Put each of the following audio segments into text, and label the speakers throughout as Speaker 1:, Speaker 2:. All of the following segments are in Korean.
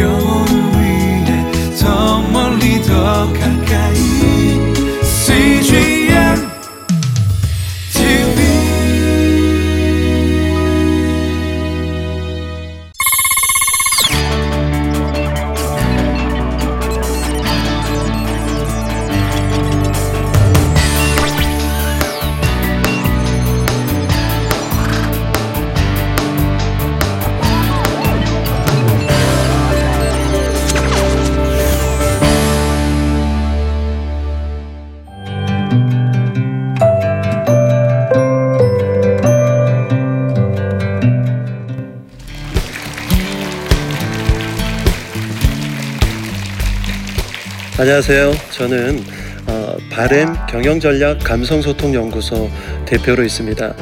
Speaker 1: 영
Speaker 2: 안녕하세요. 저는 어, 바램 경영전략 감성소통연구소 대표로 있습니다.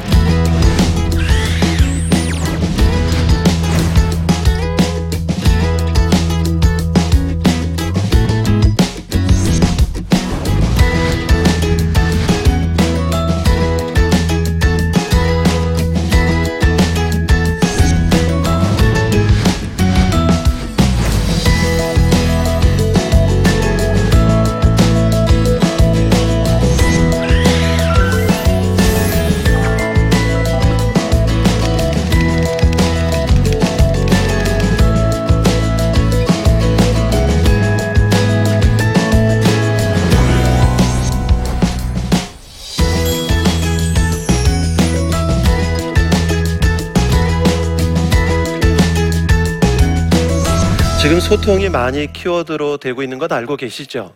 Speaker 2: 지금 소통이 많이 키워드로 되고 있는 것 알고 계시죠?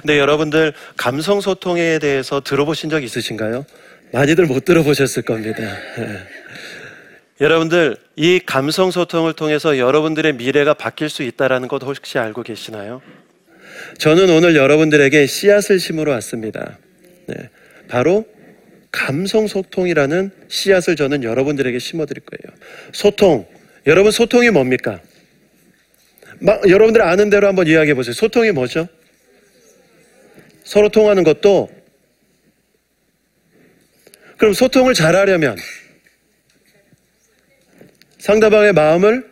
Speaker 2: 근데 여러분들 감성 소통에 대해서 들어보신 적 있으신가요? 많이들 못 들어보셨을 겁니다. 예. 여러분들 이 감성 소통을 통해서 여러분들의 미래가 바뀔 수 있다라는 것 혹시 알고 계시나요? 저는 오늘 여러분들에게 씨앗을 심으러 왔습니다. 네, 바로 감성 소통이라는 씨앗을 저는 여러분들에게 심어 드릴 거예요. 소통. 여러분 소통이 뭡니까? 막 여러분들 아는 대로 한번 이야기해 보세요. 소통이 뭐죠? 서로 통하는 것도 그럼 소통을 잘하려면 상대방의 마음을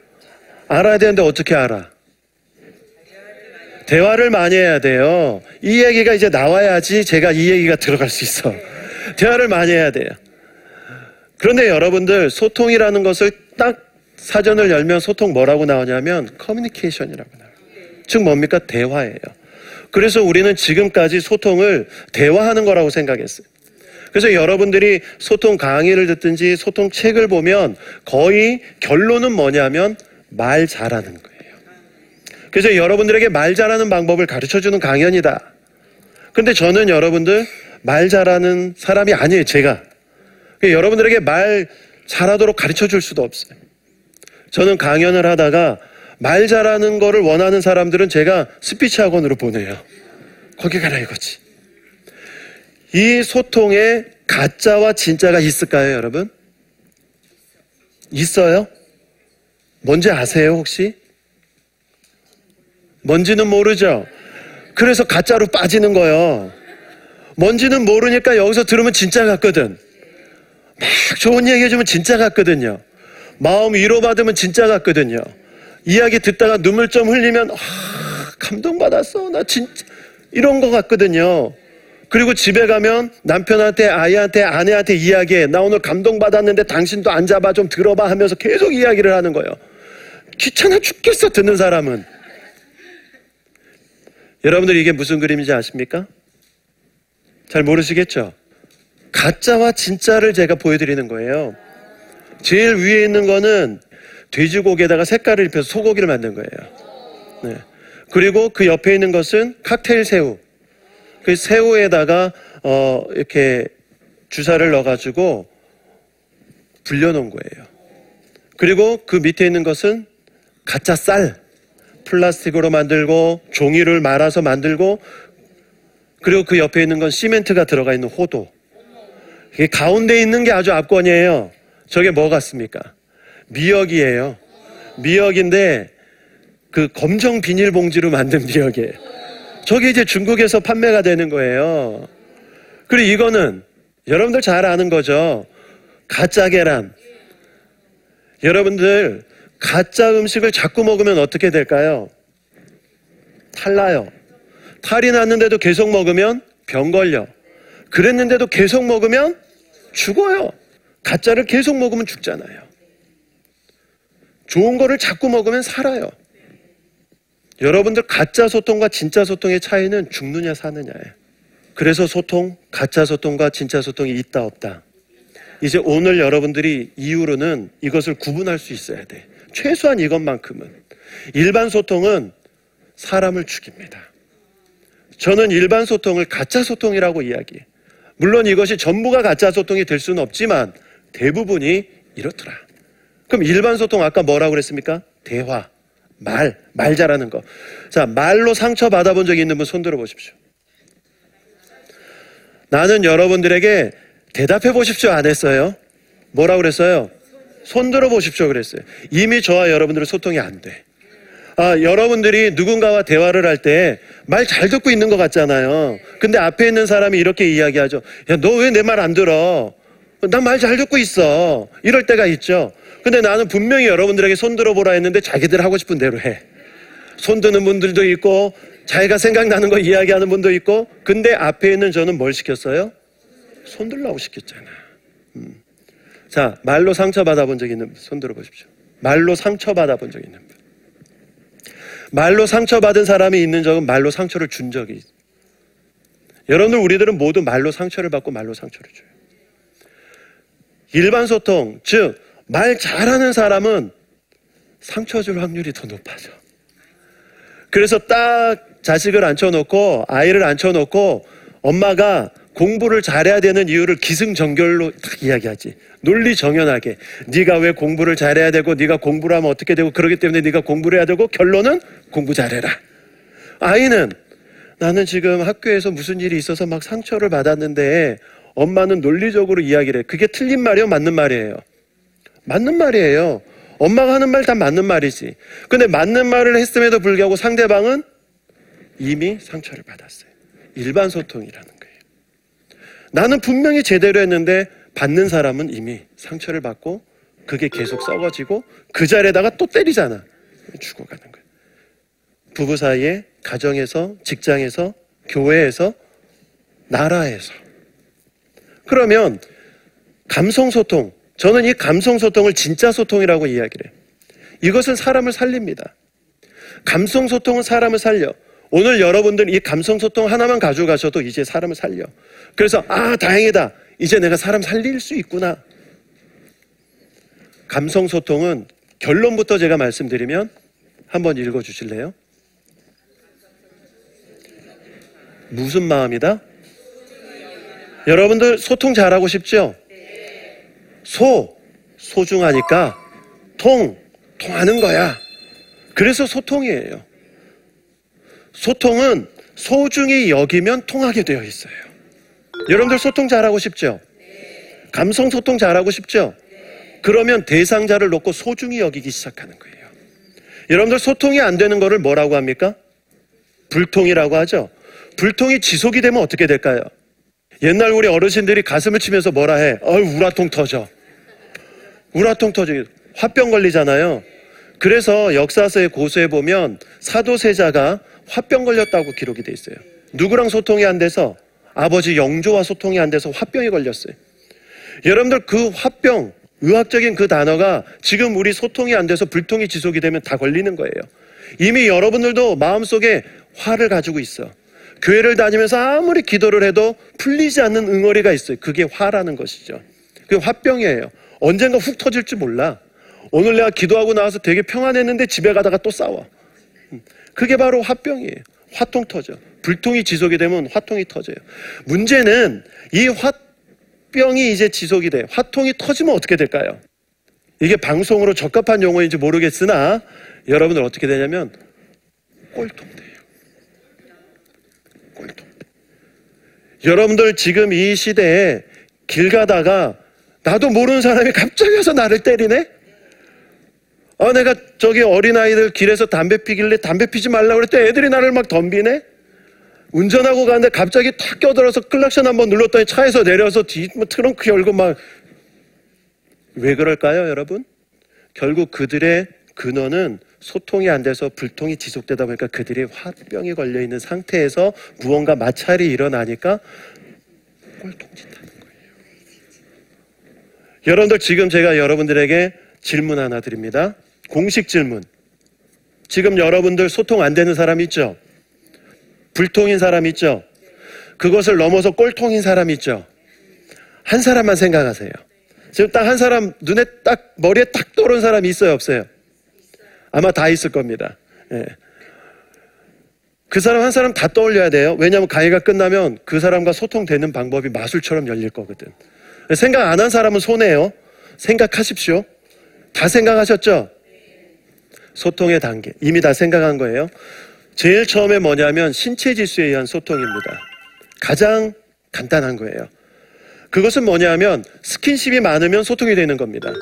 Speaker 2: 알아야 되는데 어떻게 알아? 대화를 많이 해야 돼요. 이 얘기가 이제 나와야지 제가 이 얘기가 들어갈 수 있어. 대화를 많이 해야 돼요. 그런데 여러분들 소통이라는 것을 딱 사전을 열면 소통 뭐라고 나오냐면 커뮤니케이션이라고 나와요. 즉 뭡니까? 대화예요. 그래서 우리는 지금까지 소통을 대화하는 거라고 생각했어요. 그래서 여러분들이 소통 강의를 듣든지 소통 책을 보면 거의 결론은 뭐냐면 말 잘하는 거예요. 그래서 여러분들에게 말 잘하는 방법을 가르쳐 주는 강연이다. 근데 저는 여러분들 말 잘하는 사람이 아니에요, 제가. 여러분들에게 말 잘하도록 가르쳐 줄 수도 없어요. 저는 강연을 하다가 말 잘하는 거를 원하는 사람들은 제가 스피치 학원으로 보내요. 거기 가라 이거지. 이 소통에 가짜와 진짜가 있을까요, 여러분? 있어요? 뭔지 아세요, 혹시? 뭔지는 모르죠? 그래서 가짜로 빠지는 거예요. 뭔지는 모르니까 여기서 들으면 진짜 같거든. 막 좋은 얘기 해주면 진짜 같거든요. 마음 위로받으면 진짜 같거든요. 이야기 듣다가 눈물 좀 흘리면, 아, 감동받았어. 나 진짜, 이런 거 같거든요. 그리고 집에 가면 남편한테, 아이한테, 아내한테 이야기해. 나 오늘 감동받았는데 당신도 앉아봐, 좀 들어봐 하면서 계속 이야기를 하는 거예요. 귀찮아 죽겠어, 듣는 사람은. 여러분들 이게 무슨 그림인지 아십니까? 잘 모르시겠죠? 가짜와 진짜를 제가 보여드리는 거예요. 제일 위에 있는 거는 돼지고기에다가 색깔을 입혀서 소고기를 만든 거예요. 네. 그리고 그 옆에 있는 것은 칵테일 새우. 그 새우에다가 어 이렇게 주사를 넣어가지고 불려놓은 거예요. 그리고 그 밑에 있는 것은 가짜 쌀. 플라스틱으로 만들고 종이를 말아서 만들고 그리고 그 옆에 있는 건 시멘트가 들어가 있는 호도. 가운데 있는 게 아주 압권이에요. 저게 뭐 같습니까? 미역이에요. 미역인데 그 검정 비닐봉지로 만든 미역이에요. 저게 이제 중국에서 판매가 되는 거예요. 그리고 이거는 여러분들 잘 아는 거죠. 가짜 계란. 여러분들 가짜 음식을 자꾸 먹으면 어떻게 될까요? 탈나요. 탈이 났는데도 계속 먹으면 병 걸려. 그랬는데도 계속 먹으면 죽어요. 가짜를 계속 먹으면 죽잖아요. 좋은 거를 자꾸 먹으면 살아요. 여러분들 가짜 소통과 진짜 소통의 차이는 죽느냐 사느냐예요. 그래서 소통, 가짜 소통과 진짜 소통이 있다 없다. 이제 오늘 여러분들이 이후로는 이것을 구분할 수 있어야 돼. 최소한 이것만큼은. 일반 소통은 사람을 죽입니다. 저는 일반 소통을 가짜 소통이라고 이야기해. 물론 이것이 전부가 가짜 소통이 될 수는 없지만 대부분이 이렇더라. 그럼 일반 소통 아까 뭐라고 그랬습니까? 대화, 말, 말 잘하는 거. 자, 말로 상처 받아본 적 있는 분 손 들어 보십시오. 나는 여러분들에게 대답해 보십시오 안 했어요. 뭐라고 그랬어요? 손 들어 보십시오 그랬어요. 이미 저와 여러분들은 소통이 안 돼. 아, 여러분들이 누군가와 대화를 할 때 말 잘 듣고 있는 것 같잖아요. 근데 앞에 있는 사람이 이렇게 이야기하죠. 야, 너 왜 내 말 안 들어? 난 말 잘 듣고 있어. 이럴 때가 있죠. 근데 나는 분명히 여러분들에게 손 들어 보라 했는데 자기들 하고 싶은 대로 해. 손 드는 분들도 있고, 자기가 생각나는 거 이야기하는 분도 있고, 근데 앞에 있는 저는 뭘 시켰어요? 손 들라고 시켰잖아. 음. 자, 말로 상처받아 본 적 있는 분, 손 들어 보십시오. 말로 상처받아 본 적 있는 분. 말로 상처받은 사람이 있는 적은 말로 상처를 준 적이 있어요. 여러분들 우리들은 모두 말로 상처를 받고 말로 상처를 줘요. 일반 소통, 즉 말 잘하는 사람은 상처 줄 확률이 더 높아져. 그래서 딱 자식을 앉혀놓고 아이를 앉혀놓고 엄마가 공부를 잘해야 되는 이유를 기승전결로 딱 이야기하지. 논리 정연하게. 네가 왜 공부를 잘해야 되고 네가 공부를 하면 어떻게 되고 그러기 때문에 네가 공부를 해야 되고 결론은 공부 잘해라. 아이는 나는 지금 학교에서 무슨 일이 있어서 막 상처를 받았는데 엄마는 논리적으로 이야기를 해. 그게 틀린 말이에요? 맞는 말이에요? 맞는 말이에요. 엄마가 하는 말 다 맞는 말이지. 근데 맞는 말을 했음에도 불구하고 상대방은 이미 상처를 받았어요. 일반 소통이라는 거예요. 나는 분명히 제대로 했는데 받는 사람은 이미 상처를 받고 그게 계속 썩어지고 그 자리에다가 또 때리잖아. 죽어가는 거예요. 부부 사이에, 가정에서, 직장에서, 교회에서, 나라에서. 그러면 감성 소통, 저는 이 감성 소통을 진짜 소통이라고 이야기를 해요. 이것은 사람을 살립니다. 감성 소통은 사람을 살려. 오늘 여러분들 이 감성 소통 하나만 가져가셔도 이제 사람을 살려. 그래서 아 다행이다. 이제 내가 사람 살릴 수 있구나. 감성 소통은 결론부터 제가 말씀드리면 한번 읽어 주실래요? 무슨 마음이다? 여러분들 소통 잘하고 싶죠? 소, 소중하니까 통, 통하는 거야. 그래서 소통이에요. 소통은 소중히 여기면 통하게 되어 있어요. 여러분들 소통 잘하고 싶죠? 감성 소통 잘하고 싶죠? 그러면 대상자를 놓고 소중히 여기기 시작하는 거예요. 여러분들 소통이 안 되는 거를 뭐라고 합니까? 불통이라고 하죠. 불통이 지속이 되면 어떻게 될까요? 옛날 우리 어르신들이 가슴을 치면서 뭐라 해? 어이, 우라통 터져. 우라통 터져. 화병 걸리잖아요. 그래서 역사서에 고수해 보면 사도세자가 화병 걸렸다고 기록이 돼 있어요. 누구랑 소통이 안 돼서 아버지 영조와 소통이 안 돼서 화병이 걸렸어요. 여러분들 그 화병, 의학적인 그 단어가 지금 우리 소통이 안 돼서 불통이 지속이 되면 다 걸리는 거예요. 이미 여러분들도 마음속에 화를 가지고 있어. 교회를 다니면서 아무리 기도를 해도 풀리지 않는 응어리가 있어요. 그게 화라는 것이죠. 그게 화병이에요. 언젠가 훅 터질지 몰라. 오늘 내가 기도하고 나와서 되게 평안했는데 집에 가다가 또 싸워. 그게 바로 화병이에요. 화통 터져. 불통이 지속이 되면 화통이 터져요. 문제는 이 화병이 이제 지속이 돼. 화통이 터지면 어떻게 될까요? 이게 방송으로 적합한 용어인지 모르겠으나 여러분들 어떻게 되냐면 꼴통 돼요. 꼴통. 여러분들 지금 이 시대에 길 가다가 나도 모르는 사람이 갑자기 와서 나를 때리네? 아, 내가 저기 어린아이들 길에서 담배 피길래 담배 피지 말라고 그랬더니 애들이 나를 막 덤비네? 운전하고 가는데 갑자기 탁 껴들어서 클락션 한번 눌렀더니 차에서 내려서 뒤, 뭐 트렁크 열고 막. 왜 그럴까요, 여러분? 결국 그들의 근원은 소통이 안 돼서 불통이 지속되다 보니까 그들이 화병이 걸려 있는 상태에서 무언가 마찰이 일어나니까 꼴통짓하는 거예요. 여러분들 지금 제가 여러분들에게 질문 하나 드립니다. 공식 질문. 지금 여러분들 소통 안 되는 사람 있죠? 불통인 사람 있죠? 그것을 넘어서 꼴통인 사람 있죠? 한 사람만 생각하세요. 지금 딱 한 사람 눈에 딱 머리에 딱 떠오른 사람이 있어요, 없어요? 아마 다 있을 겁니다. 예. 그 사람 한 사람 다 떠올려야 돼요. 왜냐하면 강의가 끝나면 그 사람과 소통되는 방법이 마술처럼 열릴 거거든. 생각 안 한 사람은 손해요. 생각하십시오. 다 생각하셨죠? 소통의 단계. 이미 다 생각한 거예요. 제일 처음에 뭐냐면 신체 지수에 의한 소통입니다. 가장 간단한 거예요. 그것은 뭐냐면 스킨십이 많으면 소통이 되는 겁니다.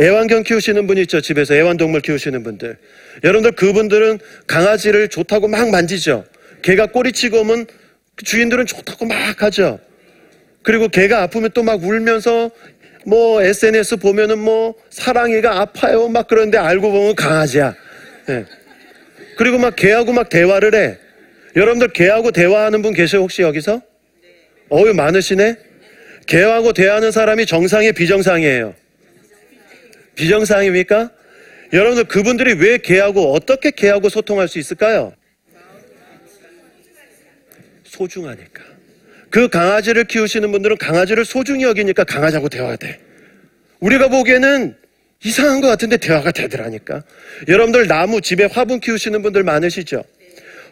Speaker 2: 애완견 키우시는 분 있죠. 집에서 애완동물 키우시는 분들. 여러분들 그분들은 강아지를 좋다고 막 만지죠. 개가 꼬리치고 오면 주인들은 좋다고 막 하죠. 그리고 개가 아프면 또 막 울면서 뭐 SNS 보면은 뭐 사랑이가 아파요 막 그러는데 알고 보면 강아지야. 예. 그리고 막 개하고 막 대화를 해. 여러분들 개하고 대화하는 분 계세요 혹시 여기서? 어유 많으시네. 개하고 대화하는 사람이 정상이 비정상이에요. 비정상입니까? 여러분들 그분들이 왜 개하고 어떻게 개하고 소통할 수 있을까요? 소중하니까. 그 강아지를 키우시는 분들은 강아지를 소중히 여기니까 강아지하고 대화가 돼. 우리가 보기에는 이상한 것 같은데 대화가 되더라니까. 여러분들 나무 집에 화분 키우시는 분들 많으시죠?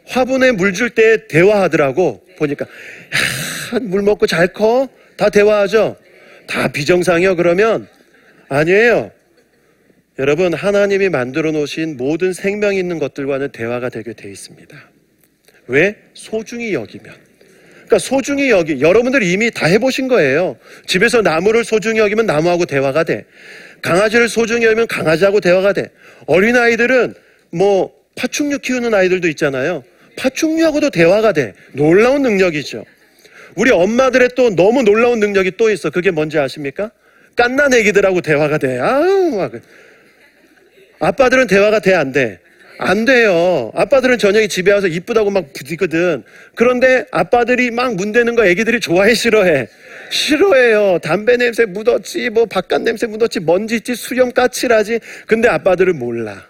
Speaker 2: 화분에 물 줄 때 대화하더라고 보니까 야, 물 먹고 잘 커? 다 대화하죠? 다 비정상이요 그러면 아니에요. 여러분 하나님이 만들어 놓으신 모든 생명 있는 것들과는 대화가 되게 돼 있습니다. 왜? 소중히 여기면. 그러니까 소중히 여기 여러분들이 이미 다 해보신 거예요. 집에서 나무를 소중히 여기면 나무하고 대화가 돼. 강아지를 소중히 여기면 강아지하고 대화가 돼. 어린 아이들은 뭐 파충류 키우는 아이들도 있잖아요. 파충류하고도 대화가 돼. 놀라운 능력이죠. 우리 엄마들의 또 너무 놀라운 능력이 또 있어. 그게 뭔지 아십니까? 깐난 애기들하고 대화가 돼. 아우, 막. 아빠들은 대화가 돼, 안 돼? 안 돼요. 아빠들은 저녁에 집에 와서 이쁘다고 막 부딪거든. 그런데 아빠들이 막 문대는 거 애기들이 좋아해, 싫어해? 싫어해요. 담배 냄새 묻었지, 뭐 바깥 냄새 묻었지, 먼지 있지, 수염 까칠하지. 근데 아빠들은 몰라.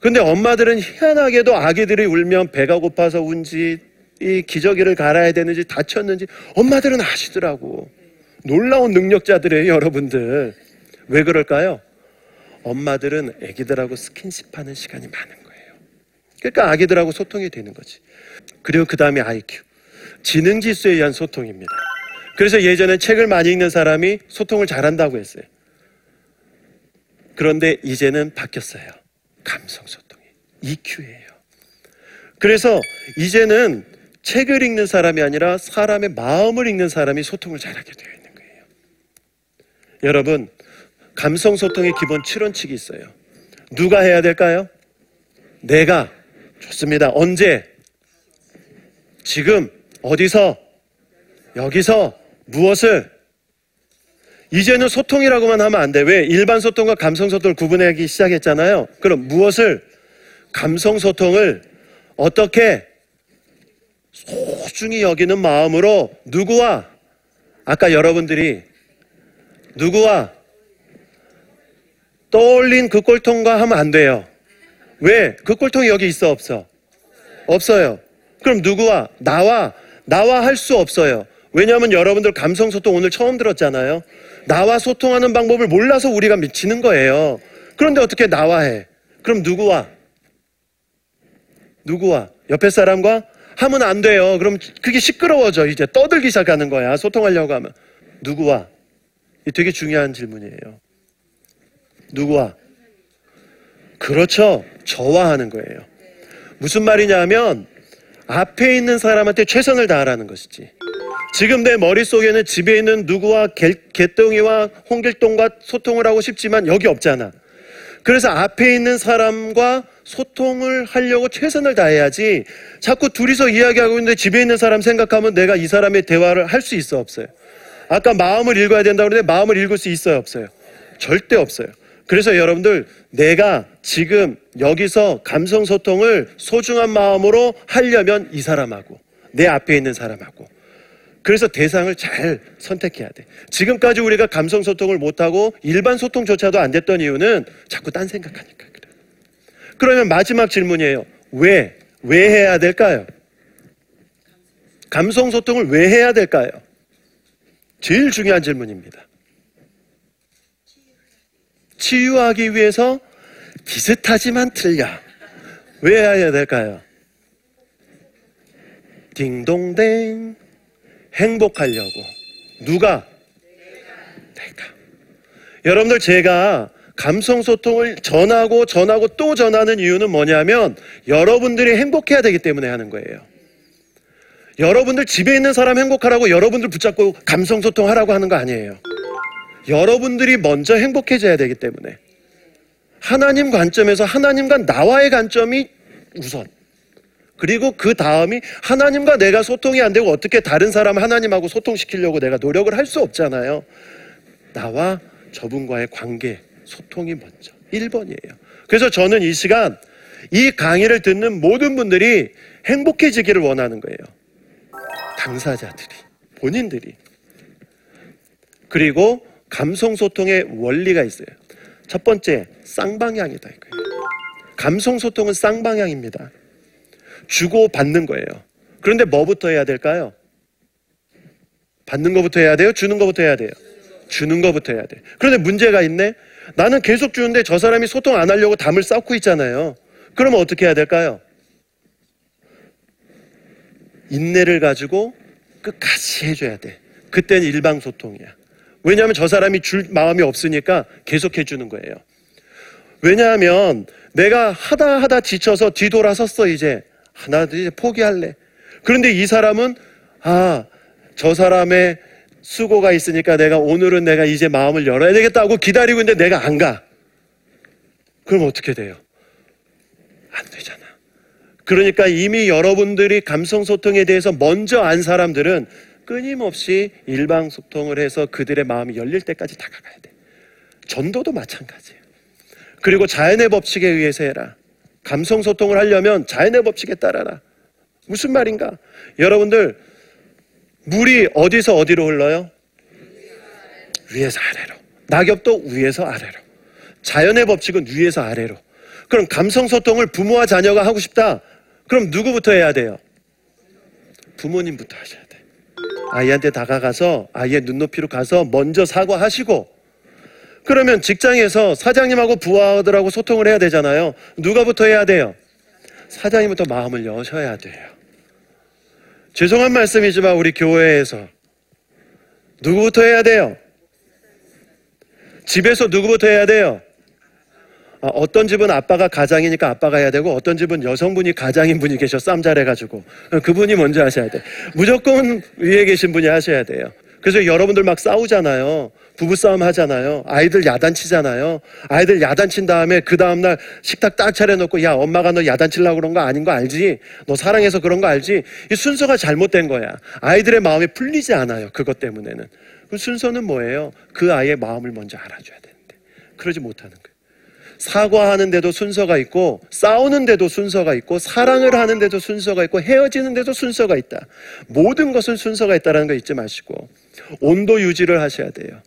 Speaker 2: 근데 엄마들은 희한하게도 아기들이 울면 배가 고파서 운지, 이 기저귀를 갈아야 되는지 다쳤는지 엄마들은 아시더라고. 놀라운 능력자들이에요, 여러분들. 왜 그럴까요? 엄마들은 아기들하고 스킨십하는 시간이 많은 거예요. 그러니까 아기들하고 소통이 되는 거지. 그리고 그 다음에 IQ. 지능 지수에 의한 소통입니다. 그래서 예전에 책을 많이 읽는 사람이 소통을 잘한다고 했어요. 그런데 이제는 바뀌었어요. 감성 소통이. EQ예요. 그래서 이제는 책을 읽는 사람이 아니라 사람의 마음을 읽는 사람이 소통을 잘하게 되어 있는 거예요. 여러분, 감성 소통의 기본 7원칙이 있어요. 누가 해야 될까요? 내가. 좋습니다. 언제? 지금. 어디서? 여기서. 무엇을? 이제는 소통이라고만 하면 안 돼. 왜? 일반 소통과 감성 소통을 구분하기 시작했잖아요. 그럼 무엇을? 감성 소통을 어떻게 소중히 여기는 마음으로 누구와 아까 여러분들이 누구와 떠올린 그 꼴통과 하면 안 돼요. 왜? 그 꼴통이 여기 있어 없어? 없어요. 그럼 누구와 나와 나와 할 수 없어요. 왜냐하면 여러분들 감성 소통 오늘 처음 들었잖아요. 나와 소통하는 방법을 몰라서 우리가 미치는 거예요. 그런데 어떻게 나와 해? 그럼 누구와? 누구와? 옆에 사람과? 하면 안 돼요. 그럼 그게 시끄러워져. 이제 떠들기 시작하는 거야. 소통하려고 하면. 누구와? 이 되게 중요한 질문이에요. 누구와? 그렇죠. 저와 하는 거예요. 무슨 말이냐면 앞에 있는 사람한테 최선을 다하라는 것이지. 지금 내 머릿속에는 집에 있는 누구와 개, 개똥이와 홍길동과 소통을 하고 싶지만 여기 없잖아. 그래서 앞에 있는 사람과 소통을 하려고 최선을 다해야지 자꾸 둘이서 이야기하고 있는데 집에 있는 사람 생각하면 내가 이 사람의 대화를 할 수 있어 없어요. 아까 마음을 읽어야 된다고 그러는데 마음을 읽을 수 있어요 없어요. 절대 없어요. 그래서 여러분들 내가 지금 여기서 감성 소통을 소중한 마음으로 하려면 이 사람하고 내 앞에 있는 사람하고 그래서 대상을 잘 선택해야 돼. 지금까지 우리가 감성 소통을 못하고 일반 소통조차도 안 됐던 이유는 자꾸 딴 생각하니까 그래. 그러면 마지막 질문이에요. 왜? 왜 해야 될까요? 감성 소통을 왜 해야 될까요? 제일 중요한 질문입니다. 치유하기 위해서 비슷하지만 틀려. 왜 해야 될까요? 딩동댕. 행복하려고. 누가? 내가. 여러분들 제가 감성 소통을 전하고 전하고 또 전하는 이유는 뭐냐면 여러분들이 행복해야 되기 때문에 하는 거예요. 여러분들 집에 있는 사람 행복하라고 여러분들 붙잡고 감성 소통하라고 하는 거 아니에요. 여러분들이 먼저 행복해져야 되기 때문에 하나님 관점에서 하나님과 나와의 관점이 우선. 그리고 그 다음이 하나님과 내가 소통이 안 되고 어떻게 다른 사람을 하나님하고 소통시키려고 내가 노력을 할 수 없잖아요. 나와 저분과의 관계, 소통이 먼저. 1번이에요. 그래서 저는 이 시간 이 강의를 듣는 모든 분들이 행복해지기를 원하는 거예요. 당사자들이, 본인들이. 그리고 감성 소통의 원리가 있어요. 첫 번째, 쌍방향이다 이거예요. 감성 소통은 쌍방향입니다. 주고 받는 거예요. 그런데 뭐부터 해야 될까요? 받는 것부터 해야 돼요? 주는 것부터 해야 돼요? 주는 것부터 해야 돼. 그런데 문제가 있네? 나는 계속 주는데 저 사람이 소통 안 하려고 담을 쌓고 있잖아요. 그러면 어떻게 해야 될까요? 인내를 가지고 끝까지 해줘야 돼. 그때는 일방 소통이야. 왜냐하면 저 사람이 줄 마음이 없으니까 계속 해주는 거예요. 왜냐하면 내가 하다 하다 지쳐서 뒤돌아섰어 이제 하나 이제 포기할래. 그런데 이 사람은 아 저 사람의 수고가 있으니까 내가 오늘은 내가 이제 마음을 열어야 되겠다고 기다리고 있는데 내가 안 가. 그럼 어떻게 돼요? 안 되잖아. 그러니까 이미 여러분들이 감성 소통에 대해서 먼저 안 사람들은 끊임없이 일방 소통을 해서 그들의 마음이 열릴 때까지 다가가야 돼. 전도도 마찬가지예요. 그리고 자연의 법칙에 의해서 해라. 감성 소통을 하려면 자연의 법칙에 따라라. 무슨 말인가? 여러분들 물이 어디서 어디로 흘러요? 위에서 아래로. 낙엽도 위에서 아래로. 자연의 법칙은 위에서 아래로. 그럼 감성 소통을 부모와 자녀가 하고 싶다. 그럼 누구부터 해야 돼요? 부모님부터 하셔야 돼. 아이한테 다가가서 아이의 눈높이로 가서 먼저 사과하시고 그러면 직장에서 사장님하고 부하들하고 소통을 해야 되잖아요. 누가부터 해야 돼요? 사장님부터 마음을 여셔야 돼요. 죄송한 말씀이지만 우리 교회에서 누구부터 해야 돼요? 집에서 누구부터 해야 돼요? 아, 어떤 집은 아빠가 가장이니까 아빠가 해야 되고 어떤 집은 여성분이 가장인 분이 계셔 쌈 잘해가지고 그분이 먼저 하셔야 돼. 무조건 위에 계신 분이 하셔야 돼요. 그래서 여러분들 막 싸우잖아요. 부부싸움 하잖아요. 아이들 야단치잖아요. 아이들 야단친 다음에 그 다음날 식탁 딱 차려놓고 야 엄마가 너 야단치려고 그런 거 아닌 거 알지? 너 사랑해서 그런 거 알지? 이 순서가 잘못된 거야. 아이들의 마음이 풀리지 않아요. 그것 때문에는. 그 순서는 뭐예요? 그 아이의 마음을 먼저 알아줘야 되는데 그러지 못하는 거예요. 사과하는데도 순서가 있고 싸우는데도 순서가 있고 사랑을 하는데도 순서가 있고 헤어지는데도 순서가 있다. 모든 것은 순서가 있다는 거 잊지 마시고 온도 유지를 하셔야 돼요.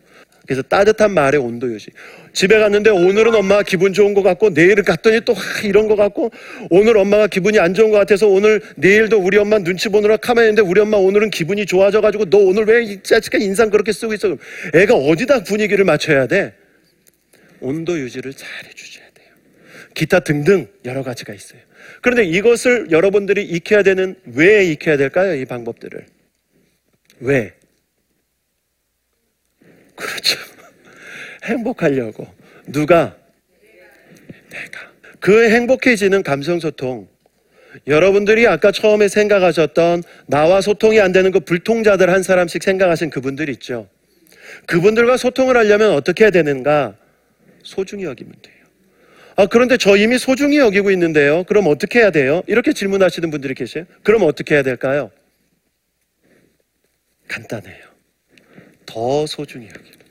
Speaker 2: 그래서 따뜻한 말의 온도 유지. 집에 갔는데 오늘은 엄마가 기분 좋은 것 같고 내일을 갔더니 또 이런 것 같고 오늘 엄마가 기분이 안 좋은 것 같아서 오늘 내일도 우리 엄마 눈치 보느라 가만히 있는데 우리 엄마 오늘은 기분이 좋아져 가지고 너 오늘 왜 짜증까 인상 그렇게 쓰고 있어? 애가 어디다 분위기를 맞춰야 돼? 온도 유지를 잘 해주셔야 돼요. 기타 등등 여러 가지가 있어요. 그런데 이것을 여러분들이 익혀야 되는 왜 익혀야 될까요? 이 방법들을 왜? 그렇죠. 행복하려고 누가 내가 그 행복해지는 감성 소통. 여러분들이 아까 처음에 생각하셨던 나와 소통이 안 되는 그 불통자들 한 사람씩 생각하신 그분들 있죠. 그분들과 소통을 하려면 어떻게 해야 되는가? 소중히 여기면 돼요. 아, 그런데 저 이미 소중히 여기고 있는데요. 그럼 어떻게 해야 돼요? 이렇게 질문하시는 분들이 계세요. 그럼 어떻게 해야 될까요? 간단해요. 더 소중히 여기는.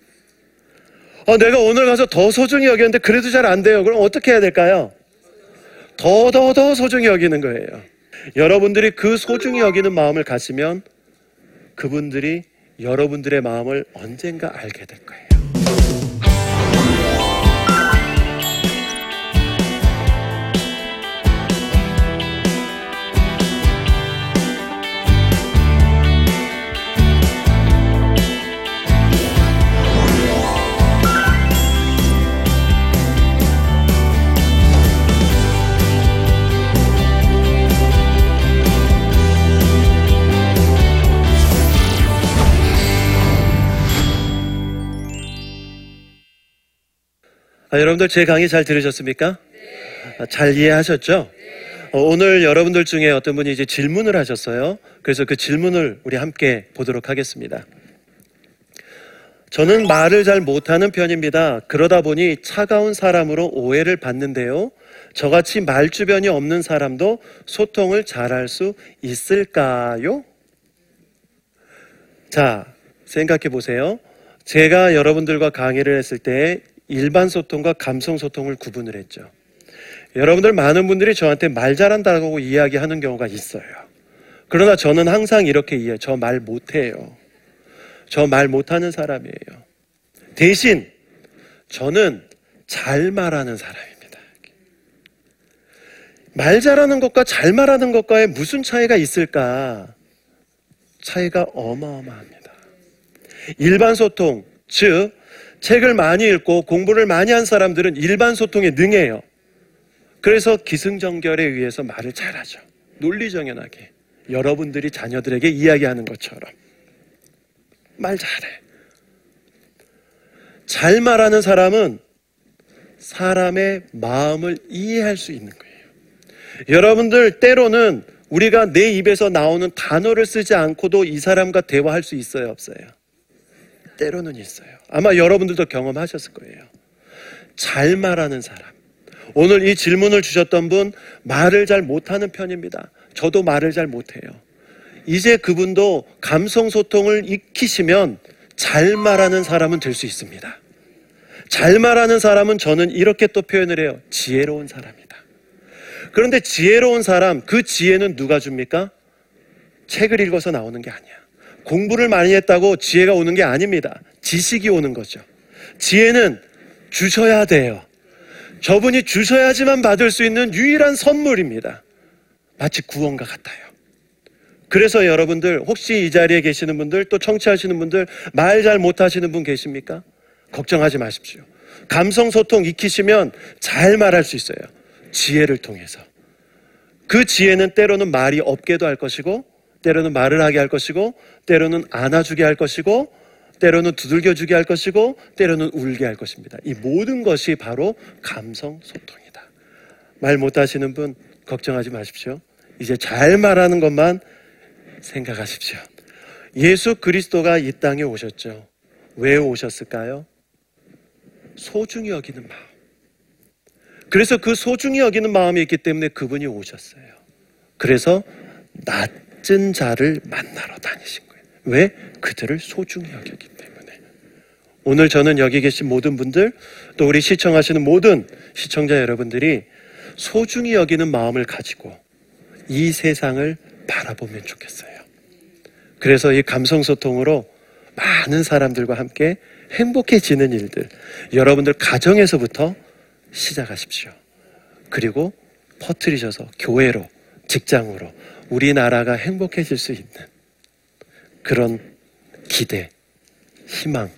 Speaker 2: 어, 내가 오늘 가서 더 소중히 여겼는데 그래도 잘 안 돼요. 그럼 어떻게 해야 될까요? 더, 더, 더 소중히 여기는 거예요. 여러분들이 그 소중히 여기는 마음을 가지면 그분들이 여러분들의 마음을 언젠가 알게 될 거예요. 아, 여러분들 제 강의 잘 들으셨습니까? 아, 잘 이해하셨죠? 어, 오늘 여러분들 중에 어떤 분이 이제 질문을 하셨어요. 그래서 그 질문을 우리 함께 보도록 하겠습니다. 저는 말을 잘 못하는 편입니다. 그러다 보니 차가운 사람으로 오해를 받는데요. 저같이 말 주변이 없는 사람도 소통을 잘할 수 있을까요? 자, 생각해 보세요. 제가 여러분들과 강의를 했을 때 일반 소통과 감성 소통을 구분을 했죠. 여러분들 많은 분들이 저한테 말 잘한다고 이야기하는 경우가 있어요. 그러나 저는 항상 이렇게 이해해요. 저 말 못해요. 저 말 못하는 사람이에요. 대신 저는 잘 말하는 사람입니다. 말 잘하는 것과 잘 말하는 것과의 무슨 차이가 있을까? 차이가 어마어마합니다. 일반 소통, 즉, 책을 많이 읽고 공부를 많이 한 사람들은 일반 소통에 능해요. 그래서 기승전결에 의해서 말을 잘하죠. 논리정연하게. 여러분들이 자녀들에게 이야기하는 것처럼. 말 잘해. 잘 말하는 사람은 사람의 마음을 이해할 수 있는 거예요. 여러분들 때로는 우리가 내 입에서 나오는 단어를 쓰지 않고도 이 사람과 대화할 수 있어요, 없어요? 때로는 있어요. 아마 여러분들도 경험하셨을 거예요. 잘 말하는 사람. 오늘 이 질문을 주셨던 분 말을 잘 못하는 편입니다. 저도 말을 잘 못해요. 이제 그분도 감성 소통을 익히시면 잘 말하는 사람은 될 수 있습니다. 잘 말하는 사람은 저는 이렇게 또 표현을 해요. 지혜로운 사람이다. 그런데 지혜로운 사람, 그 지혜는 누가 줍니까? 책을 읽어서 나오는 게 아니야. 공부를 많이 했다고 지혜가 오는 게 아닙니다. 지식이 오는 거죠. 지혜는 주셔야 돼요. 저분이 주셔야지만 받을 수 있는 유일한 선물입니다. 마치 구원과 같아요. 그래서 여러분들 혹시 이 자리에 계시는 분들 또 청취하시는 분들 말 잘 못하시는 분 계십니까? 걱정하지 마십시오. 감성 소통 익히시면 잘 말할 수 있어요. 지혜를 통해서. 그 지혜는 때로는 말이 없게도 할 것이고 때로는 말을 하게 할 것이고 때로는 안아주게 할 것이고 때로는 두들겨주게 할 것이고 때로는 울게 할 것입니다. 이 모든 것이 바로 감성 소통이다. 말 못하시는 분 걱정하지 마십시오. 이제 잘 말하는 것만 생각하십시오. 예수 그리스도가 이 땅에 오셨죠. 왜 오셨을까요? 소중히 여기는 마음. 그래서 그 소중히 여기는 마음이 있기 때문에 그분이 오셨어요. 그래서 낮은 자를 만나러 다니신 거예요. 왜? 그들을 소중히 여겼기 때문에. 오늘 저는 여기 계신 모든 분들, 또 우리 시청하시는 모든 시청자 여러분들이 소중히 여기는 마음을 가지고 이 세상을 바라보면 좋겠어요. 그래서 이 감성소통으로 많은 사람들과 함께 행복해지는 일들, 여러분들 가정에서부터 시작하십시오. 그리고 퍼뜨리셔서 교회로, 직장으로 우리나라가 행복해질 수 있는 그런 기대, 희망,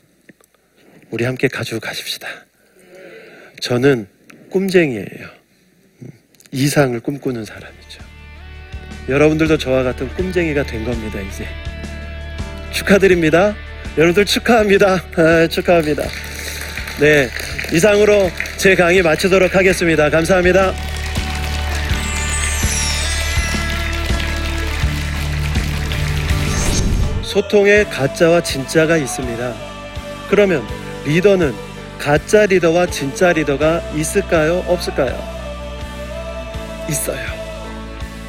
Speaker 2: 우리 함께 가지고 가십시다. 저는 꿈쟁이에요. 이상을 꿈꾸는 사람이죠. 여러분들도 저와 같은 꿈쟁이가 된 겁니다, 이제. 축하드립니다. 여러분들 축하합니다. 아, 축하합니다. 네. 이상으로 제 강의 마치도록 하겠습니다. 감사합니다. 소통에 가짜와 진짜가 있습니다. 그러면 리더는 가짜 리더와 진짜 리더가 있을까요? 없을까요? 있어요.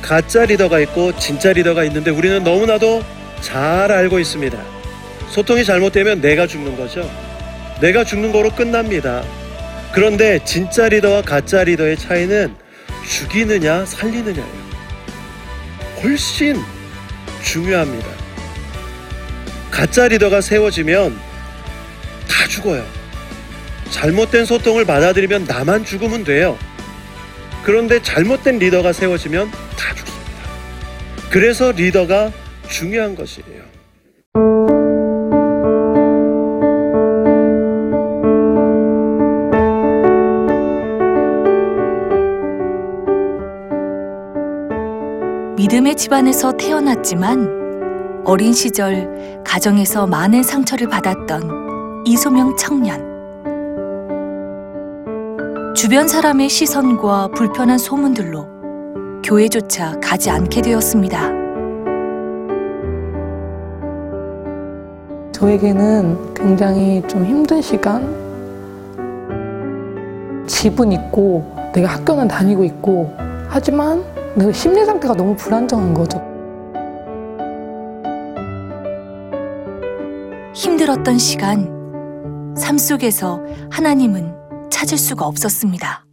Speaker 2: 가짜 리더가 있고 진짜 리더가 있는데 우리는 너무나도 잘 알고 있습니다. 소통이 잘못되면 내가 죽는 거죠. 내가 죽는 거로 끝납니다. 그런데 진짜 리더와 가짜 리더의 차이는 죽이느냐 살리느냐예요. 훨씬 중요합니다. 가짜 리더가 세워지면 다 죽어요. 잘못된 소통을 받아들이면 나만 죽으면 돼요. 그런데 잘못된 리더가 세워지면 다 죽습니다. 그래서 리더가 중요한 것이에요.
Speaker 3: 믿음의 집안에서 태어났지만 어린 시절 가정에서 많은 상처를 받았던 이소명 청년. 주변 사람의 시선과 불편한 소문들로 교회조차 가지 않게 되었습니다.
Speaker 4: 저에게는 굉장히 좀 힘든 시간. 집은 있고, 내가 학교는 다니고 있고, 하지만 내 심리 상태가 너무 불안정한 거죠.
Speaker 3: 힘들었던 시간, 삶 속에서 하나님은 찾을 수가 없었습니다.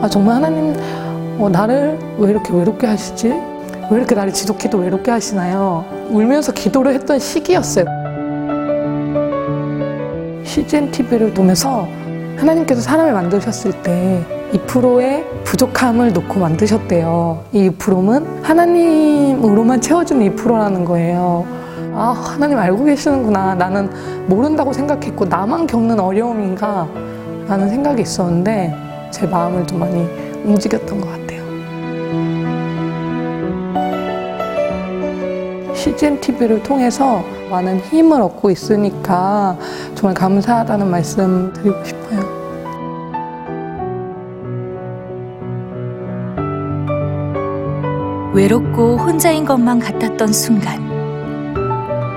Speaker 4: 아, 정말 하나님, 어, 나를 왜 이렇게 외롭게 하시지? 왜 이렇게 나를 지독히도 외롭게 하시나요? 울면서 기도를 했던 시기였어요. CGN TV를 보면서 하나님께서 사람을 만드셨을 때 2%의 부족함을 놓고 만드셨대요. 이 2%는 하나님으로만 채워주는 2%라는 거예요. 아, 하나님 알고 계시는구나. 나는 모른다고 생각했고, 나만 겪는 어려움인가? 라는 생각이 있었는데, 제 마음을 좀 많이 움직였던 것 같아요. CGN TV를 통해서 많은 힘을 얻고 있으니까 정말 감사하다는 말씀 드리고 싶어요.
Speaker 3: 외롭고 혼자인 것만 같았던 순간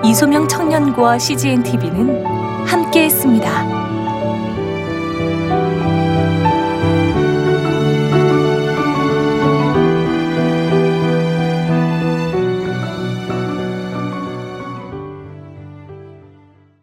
Speaker 3: 이소명 청년과 CGN TV는 함께했습니다.